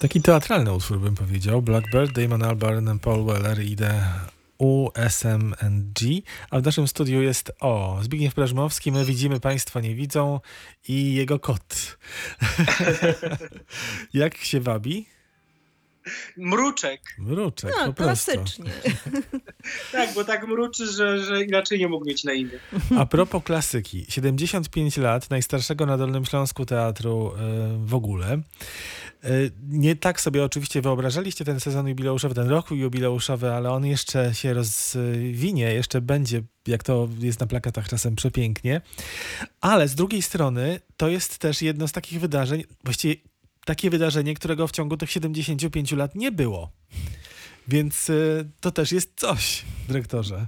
Taki teatralny utwór bym powiedział. Blackbird, Damon Albarn, Paul Weller i The USMNG, a w naszym studiu jest o Zbigniew Prażmowski, my widzimy, Państwo nie widzą i jego kot. Jak się wabi? Mruczek. Mruczek, No, po klasycznie. Tak, bo tak mruczy, że, że inaczej nie mógł mieć na imię. A propos klasyki, 75 lat najstarszego na Dolnym Śląsku teatru y, w ogóle. Y, Nie tak sobie oczywiście wyobrażaliście ten sezon jubileuszowy, ten rok jubileuszowy, ale on jeszcze się rozwinie, jeszcze będzie, jak to jest na plakatach czasem przepięknie. Ale z drugiej strony to jest też jedno z takich wydarzeń, właściwie takie wydarzenie, którego w ciągu tych 75 lat nie było. Więc y, to też jest coś, dyrektorze.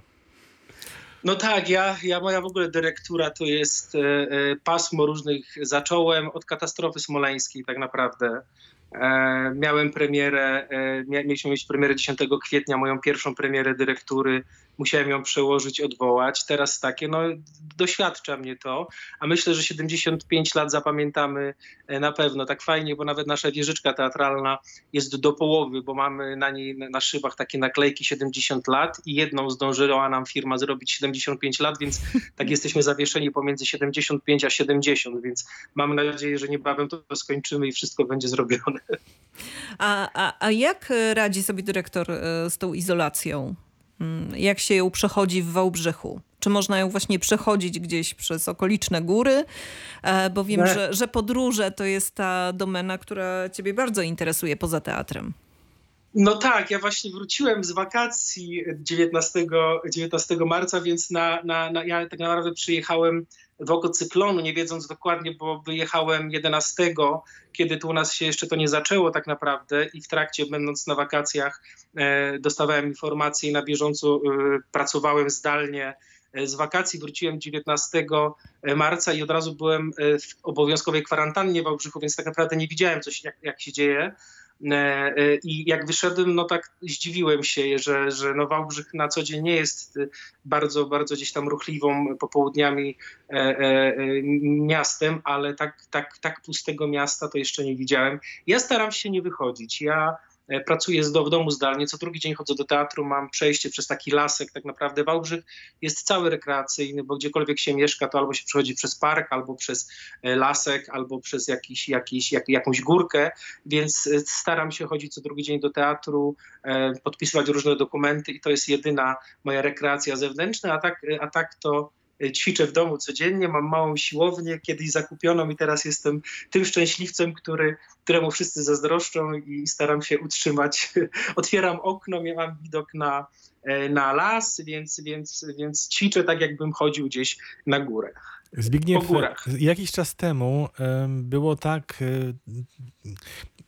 No tak, ja, ja moja w ogóle dyrektura to jest e, e, pasmo różnych. Zacząłem od katastrofy smoleńskiej tak naprawdę. E, miałem premierę, mieliśmy mieć premierę 10 kwietnia, moją pierwszą premierę dyrektury. Musiałem ją przełożyć, odwołać. Teraz takie, no doświadcza mnie to, a myślę, że 75 lat zapamiętamy e, na pewno. Tak fajnie, bo nawet nasza wieżyczka teatralna jest do połowy, bo mamy na niej na szybach takie naklejki 70 lat i jedną zdążyła nam firma zrobić 75 lat, więc tak jesteśmy zawieszeni pomiędzy 75 a 70, więc mam nadzieję, że niebawem to skończymy i wszystko będzie zrobione. A, a, a jak radzi sobie dyrektor e, z tą izolacją? Mm, Jak się ją przechodzi w Wałbrzychu? Czy można ją właśnie przechodzić gdzieś przez okoliczne góry? E, Bo wiem, Nie. że, że podróże to jest ta domena, która ciebie bardzo interesuje poza teatrem. No tak, ja właśnie wróciłem z wakacji 19, 19 marca, więc na, na, na, ja tak naprawdę przyjechałem w oko cyklonu, nie wiedząc dokładnie, bo wyjechałem 11, kiedy tu u nas się jeszcze to nie zaczęło tak naprawdę i w trakcie, będąc na wakacjach, e, dostawałem informacje i na bieżąco e, pracowałem zdalnie e, z wakacji. Wróciłem 19 marca i od razu byłem e, w obowiązkowej kwarantannie w Wałbrzychu, więc tak naprawdę nie widziałem, coś, jak, jak się dzieje. E, e, I jak wyszedłem, no tak zdziwiłem się, że, że no Wałbrzych na co dzień nie jest e, bardzo, bardzo gdzieś tam ruchliwą popołudniami miastem, ale tak, tak, tak pustego miasta to jeszcze nie widziałem. Ja staram się nie wychodzić. Ja pracuję z w domu zdalnie, co drugi dzień chodzę do teatru, mam przejście przez taki lasek, tak naprawdę Wałbrzych jest cały rekreacyjny, bo gdziekolwiek się mieszka, to albo się przechodzi przez park, albo przez e, lasek, albo przez jakiś, jakiś, jak, jakąś górkę, więc e, staram się chodzić co drugi dzień do teatru, e, podpisywać różne dokumenty i to jest jedyna moja rekreacja zewnętrzna, a tak, a tak to e, ćwiczę w domu codziennie, mam małą siłownię, kiedyś zakupioną i teraz jestem tym szczęśliwcem, który, któremu wszyscy zazdroszczą i staram się utrzymać. Otwieram okno, ja mam widok na, e, na las, więc, więc, więc ćwiczę tak, jakbym chodził gdzieś na górę. Zbigniew, jakiś czas temu em, było tak, e,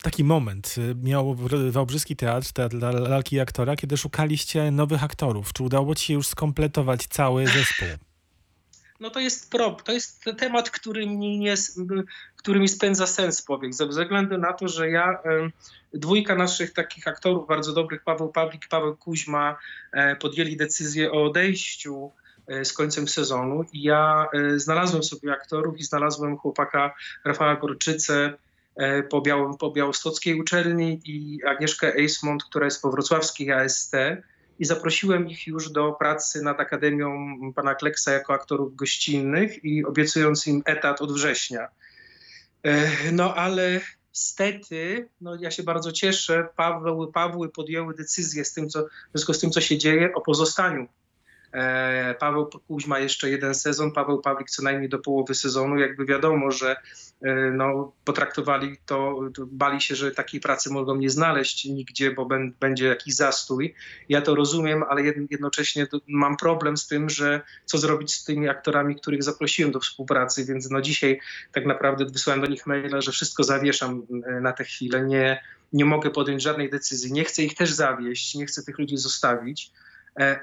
taki moment, miał Wałbrzyski Teatr, Teatr La- Lalki i Aktora, kiedy szukaliście nowych aktorów. Czy udało ci się już skompletować cały zespół? No to jest prop, to jest temat, który mi, nie, który mi spędza sens powiek, ze względu na to, że ja, dwójka naszych takich aktorów bardzo dobrych, Paweł Pawlik, Paweł Kuźma, e, podjęli decyzję o odejściu e, z końcem sezonu i ja e, znalazłem sobie aktorów i znalazłem chłopaka Rafała Gorczycę po, po Białostockiej uczelni i Agnieszkę Eismont, która jest po wrocławskiej AST i zaprosiłem ich już do pracy nad Akademią pana Kleksa jako aktorów gościnnych i obiecując im etat od września. E, No ale stety, no ja się bardzo cieszę, Paweł, Pawły podjęły decyzję z tym, co, w związku z tym, co się dzieje, o pozostaniu. E, Paweł Kuźma jeszcze jeden sezon, Paweł Pawlik co najmniej do połowy sezonu. Jakby wiadomo, że e, no, potraktowali to, bali się, że takiej pracy mogą nie znaleźć nigdzie, bo będzie jakiś zastój. Ja to rozumiem, ale jed- jednocześnie mam problem z tym, że co zrobić z tymi aktorami, których zaprosiłem do współpracy, więc no dzisiaj tak naprawdę wysłałem do nich maila, że wszystko zawieszam e, na tę chwilę. Nie, nie mogę podjąć żadnej decyzji. Nie chcę ich też zawieść, nie chcę tych ludzi zostawić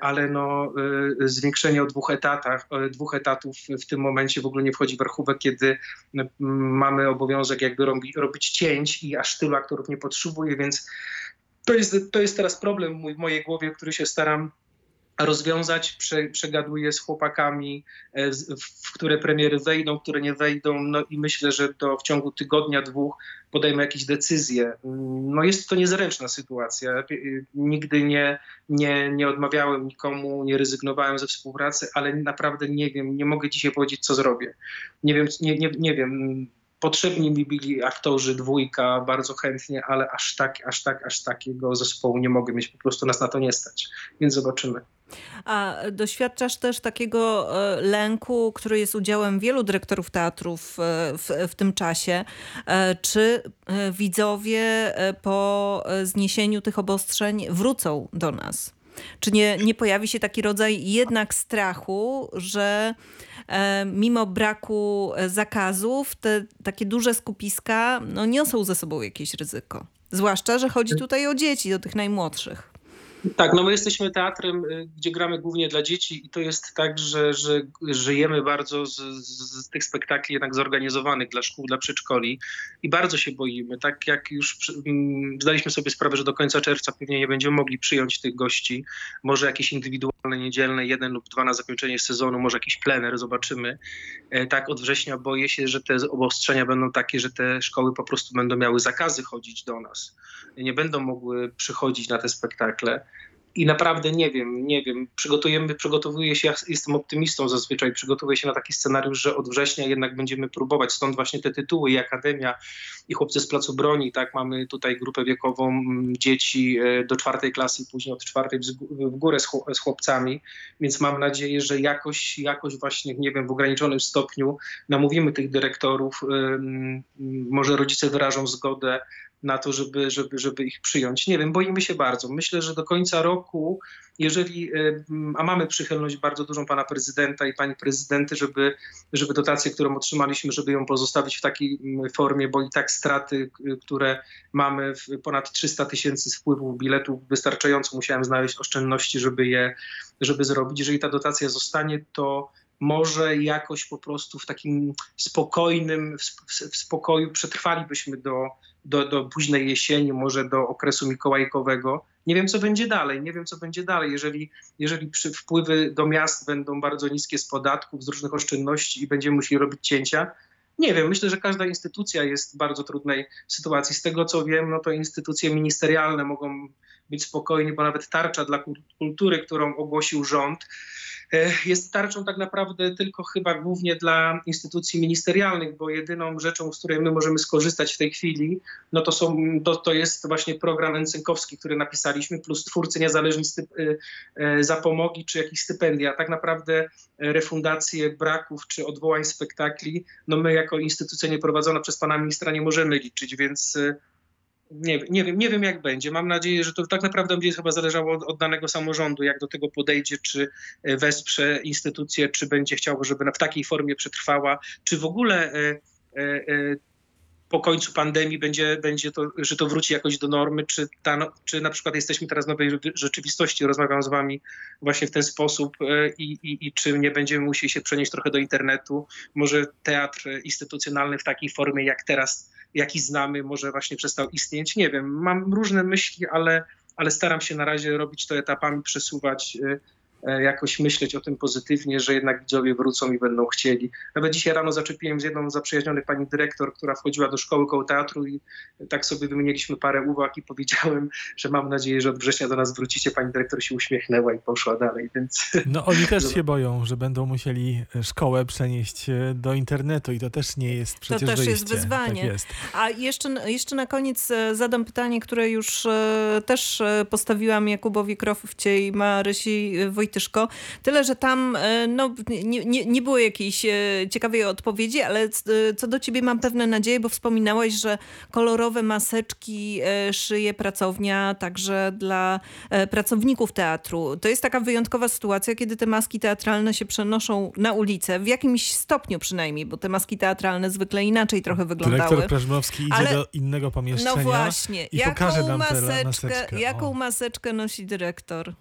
ale no, e, zwiększenie o dwóch etatach, o dwóch etatów w tym momencie w ogóle nie wchodzi w rachubę, kiedy mamy obowiązek jakby robi, robić cięć i aż tylu aktorów nie potrzebuję, więc to jest, to jest teraz problem w mojej głowie, który się staram rozwiązać, prze, przegaduję z chłopakami, e, w które premiery wejdą, które nie wejdą, no i myślę, że do, w ciągu tygodnia, dwóch podejmę jakieś decyzje. Mm, No jest to niezręczna sytuacja. Y, Nigdy nie, nie, nie odmawiałem nikomu, nie rezygnowałem ze współpracy, ale naprawdę nie wiem, nie mogę dzisiaj powiedzieć, co zrobię. Nie wiem, nie, nie, nie wiem. Potrzebni mi byli aktorzy, dwójka, bardzo chętnie, ale aż tak, aż tak, aż takiego zespołu nie mogę mieć. Po prostu nas na to nie stać. Więc zobaczymy. A doświadczasz też takiego e, lęku, który jest udziałem wielu dyrektorów teatrów e, w, w tym czasie. E, Czy widzowie po zniesieniu tych obostrzeń wrócą do nas? Czy nie, nie pojawi się taki rodzaj jednak strachu, że e, mimo braku zakazów te takie duże skupiska no, niosą ze sobą jakieś ryzyko? Zwłaszcza, że chodzi tutaj o dzieci, do tych najmłodszych. Tak, no my jesteśmy teatrem, y, gdzie gramy głównie dla dzieci i to jest tak, że, że żyjemy bardzo z, z, tych spektakli jednak zorganizowanych dla szkół, dla przedszkoli i bardzo się boimy. Tak jak już mm, zdaliśmy sobie sprawę, że do końca czerwca pewnie nie będziemy mogli przyjąć tych gości, może jakieś indywidualne, niedzielne, jeden lub dwa na zakończenie sezonu, może jakiś plener, zobaczymy. E, Tak, od września boję się, że te obostrzenia będą takie, że te szkoły po prostu będą miały zakazy chodzić do nas. Nie będą mogły przychodzić na te spektakle. I naprawdę nie wiem, nie wiem. Przygotujemy, przygotowuję się, ja jestem optymistą zazwyczaj, przygotowuję się na taki scenariusz, że od września jednak będziemy próbować. Stąd właśnie te tytuły i Akademia, i Chłopcy z Placu Broni, tak, mamy tutaj grupę wiekową dzieci e, do czwartej klasy, później od czwartej w górę z, chłop- z chłopcami, więc mam nadzieję, że jakoś, jakoś właśnie, nie wiem, w ograniczonym stopniu namówimy tych dyrektorów, ym, może rodzice wyrażą zgodę na to, żeby, żeby, żeby ich przyjąć. Nie wiem, boimy się bardzo. Myślę, że do końca roku, jeżeli, ym, a mamy przychylność bardzo dużą pana prezydenta i pani prezydenty, żeby, żeby dotację, którą otrzymaliśmy, żeby ją pozostawić w takiej mm, formie, bo i tak straty, k- które mamy, w ponad 300 tysięcy spływów biletów, wystarczająco musiałem znaleźć oszczędności, żeby je, żeby zrobić. Jeżeli ta dotacja zostanie, to może jakoś po prostu w takim spokojnym, w, spokoju przetrwalibyśmy do, do, do późnej jesieni, może do okresu mikołajkowego. Nie wiem, co będzie dalej. Nie wiem, co będzie dalej. Jeżeli, jeżeli wpływy do miast będą bardzo niskie z podatków, z różnych oszczędności i będziemy musieli robić cięcia, nie wiem, myślę, że każda instytucja jest w bardzo trudnej sytuacji. Z tego co wiem, no to instytucje ministerialne mogą być spokojni, bo nawet tarcza dla kul- kultury, którą ogłosił rząd, e, jest tarczą tak naprawdę tylko chyba głównie dla instytucji ministerialnych, bo jedyną rzeczą, z której my możemy skorzystać w tej chwili, no to, są, to, to jest właśnie program Encynkowski, który napisaliśmy, plus twórcy niezależni styp, e, e, zapomogi czy jakieś stypendia. Tak naprawdę refundacje braków czy odwołań spektakli, no my jako instytucja nieprowadzona przez pana ministra nie możemy liczyć, więc nie, nie, wiem, nie wiem jak będzie. Mam nadzieję, że to tak naprawdę będzie chyba zależało od, od danego samorządu, jak do tego podejdzie, czy e, wesprze instytucję, czy będzie chciał, żeby w takiej formie przetrwała, czy w ogóle e, e, po końcu pandemii będzie, będzie to, że to wróci jakoś do normy, czy, ta, no- czy na przykład jesteśmy teraz w nowej rzeczywistości, rozmawiam z wami właśnie w ten sposób i, i, i czy nie będziemy musieli się przenieść trochę do internetu. Może teatr instytucjonalny w takiej formie jak teraz, jaki znamy, może właśnie przestał istnieć. Nie wiem, mam różne myśli, ale, ale staram się na razie robić to etapami, przesuwać, e, jakoś myśleć o tym pozytywnie, że jednak widzowie wrócą i będą chcieli. Nawet dzisiaj rano zaczepiłem z jedną z zaprzyjaźnionych pani dyrektor, która wchodziła do szkoły koło teatru i tak sobie wymieniliśmy parę uwag i powiedziałem, że mam nadzieję, że od września do nas wrócicie. Pani dyrektor się uśmiechnęła i poszła dalej, więc No oni też się boją, że będą musieli e, szkołę przenieść e, do internetu i to też nie jest przecież też jest wyjście. wyzwanie. Tak jest. A jeszcze, jeszcze na koniec e, zadam pytanie, które już e, też e, postawiłam Jakubowi Krofcie i Marysi Wojtyszko. Tyle, że tam e, no, nie, nie, nie było jakiejś e, ciekawej odpowiedzi, ale e, co do ciebie mam pewne nadzieje, bo wspominałeś, że kolorowe maseczki szyje pracownia także dla pracowników teatru. To jest taka wyjątkowa sytuacja, kiedy te maski teatralne się przenoszą na ulicę, w jakimś stopniu przynajmniej, bo te maski teatralne zwykle inaczej trochę wyglądały. Dyrektor Prażmowski idzie Ale- do innego pomieszczenia. No właśnie. i jaką pokaże nam maseczkę, maseczkę. jaką O. maseczkę nosi dyrektor?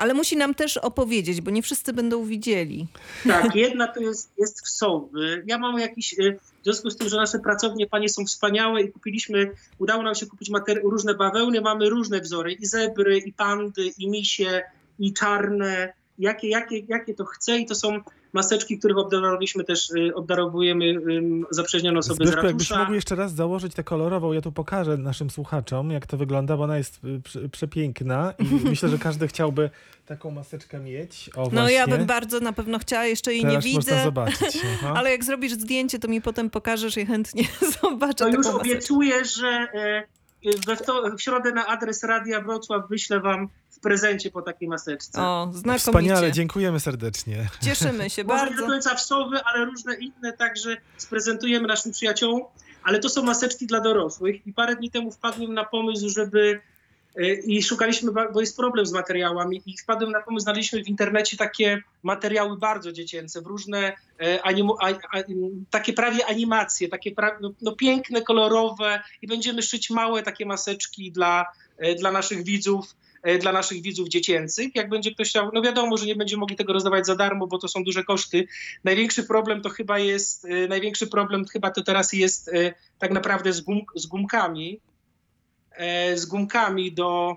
Ale musi nam też opowiedzieć, bo nie wszyscy będą widzieli. Tak, jedna to jest, jest w Sołby. Ja mam jakiś, y, w związku z tym, że nasze pracownie, panie są wspaniałe i kupiliśmy, udało nam się kupić różne bawełny, mamy różne wzory, i zebry, i pandy, i misie, i czarne, jakie, jakie, jakie to chce i to są maseczki, których obdarowaliśmy też, y, obdarowujemy zaprzyjaźnione osoby z Zbyszku, jakbyś ratusza. mógł jeszcze raz założyć tę kolorową, ja tu pokażę naszym słuchaczom, jak to wygląda, bo ona jest y, prze- przepiękna i myślę, że każdy chciałby taką maseczkę mieć. O, No właśnie. ja bym bardzo na pewno chciała, jeszcze jej Teraz nie widzę. zobaczyć. Aha. Ale jak zrobisz zdjęcie, to mi potem pokażesz i chętnie zobaczę To już maseczkę. obiecuję, że e, we wto- w środę na adres Radia Wrocław wyślę wam w prezencie po takiej maseczce. O, znakomicie. Wspaniale, dziękujemy serdecznie. Cieszymy się Może nie do bardzo. końca wsowy, ale różne inne także sprezentujemy naszym przyjaciołom. Ale to są maseczki dla dorosłych i parę dni temu wpadłem na pomysł, żeby i szukaliśmy, bo jest problem z materiałami i wpadłem na pomysł, znaleźliśmy w internecie takie materiały bardzo dziecięce, w różne e, animu, a, a, takie prawie animacje, takie pra, no, no, piękne, kolorowe i będziemy szyć małe takie maseczki dla, e, dla naszych widzów e, dla naszych widzów dziecięcych. Jak będzie ktoś chciał, no wiadomo, że nie będziemy mogli tego rozdawać za darmo, bo to są duże koszty. Największy problem to chyba jest, e, największy problem chyba to teraz jest e, tak naprawdę z, gum, z gumkami, e, z gumkami do,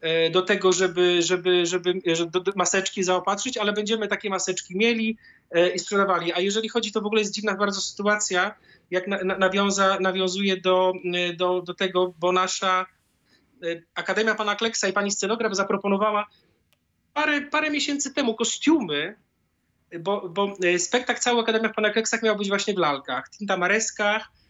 e, do tego, żeby, żeby, żeby, żeby maseczki zaopatrzyć, ale będziemy takie maseczki mieli e, i sprzedawali. A jeżeli chodzi, to w ogóle jest dziwna bardzo sytuacja, jak na, na, nawiąza, nawiązuje do, e, do, do tego, bo nasza e, Akademia Pana Kleksa i pani scenograf zaproponowała parę, parę miesięcy temu kostiumy, bo, bo e, spektakl cały Akademia Pana Kleksach miał być właśnie w lalkach, tintamareskach e,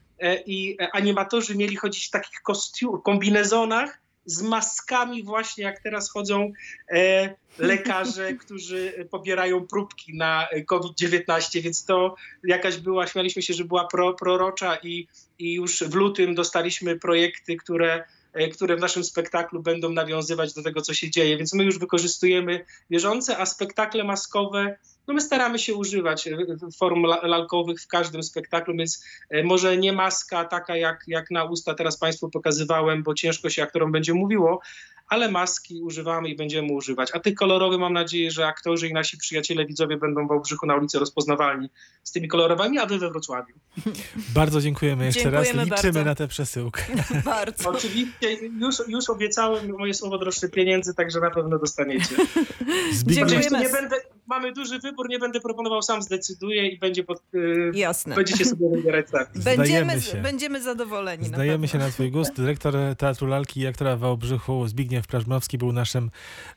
i e, animatorzy mieli chodzić w takich kostium, kombinezonach z maskami właśnie jak teraz chodzą e, lekarze, którzy pobierają próbki na e, COVID-19, więc to jakaś była, śmialiśmy się, że była pro, prorocza i, i już w lutym dostaliśmy projekty, które e, które w naszym spektaklu będą nawiązywać do tego, co się dzieje. Więc my już wykorzystujemy bieżące, a spektakle maskowe, no my staramy się używać e, form la- lalkowych w każdym spektaklu, więc e, może nie maska taka jak, jak na usta teraz Państwu pokazywałem, bo ciężko się aktorom będzie mówiło, ale maski używamy i będziemy używać. A tych kolorowych mam nadzieję, że aktorzy i nasi przyjaciele, widzowie będą w Wałbrzychu na ulicy rozpoznawalni z tymi kolorowymi, a wy we Wrocławiu. Bardzo dziękujemy jeszcze Dziękujemy raz. Liczymy bardzo. na tę przesyłkę. Bardzo. Oczywiście już, już obiecałem moje słowo droższe pieniędzy, także na pewno dostaniecie. Zbigniew, Dziękujemy. Nie będę, mamy duży wybór, nie będę proponował, sam zdecyduję i będzie pod, y, Jasne. będziecie sobie wybierać sami. Będziemy, Zdajemy się. będziemy zadowoleni. na Zdajemy pewno. się na twój gust. Dyrektor Teatru Lalki i aktora w Wałbrzychu Zbigniew Prażmowski był naszym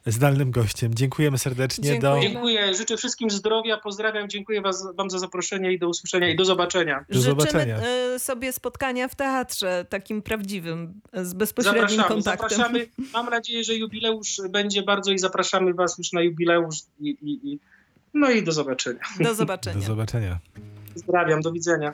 zdalnym gościem. Dziękujemy serdecznie. Dziękuję. Do, Dziękuję, życzę wszystkim zdrowia, pozdrawiam, dziękuję was, wam za zaproszenie i do usłyszenia i do zobaczenia. Do Życzymy zobaczenia. e, sobie spotkania w teatrze, takim prawdziwym, z bezpośrednim Zapraszamy, kontaktem. zapraszamy. Mam nadzieję, że jubileusz będzie bardzo i zapraszamy was już na jubileusz i, i, i no i do zobaczenia. Do zobaczenia. do zobaczenia. Pozdrawiam, do widzenia.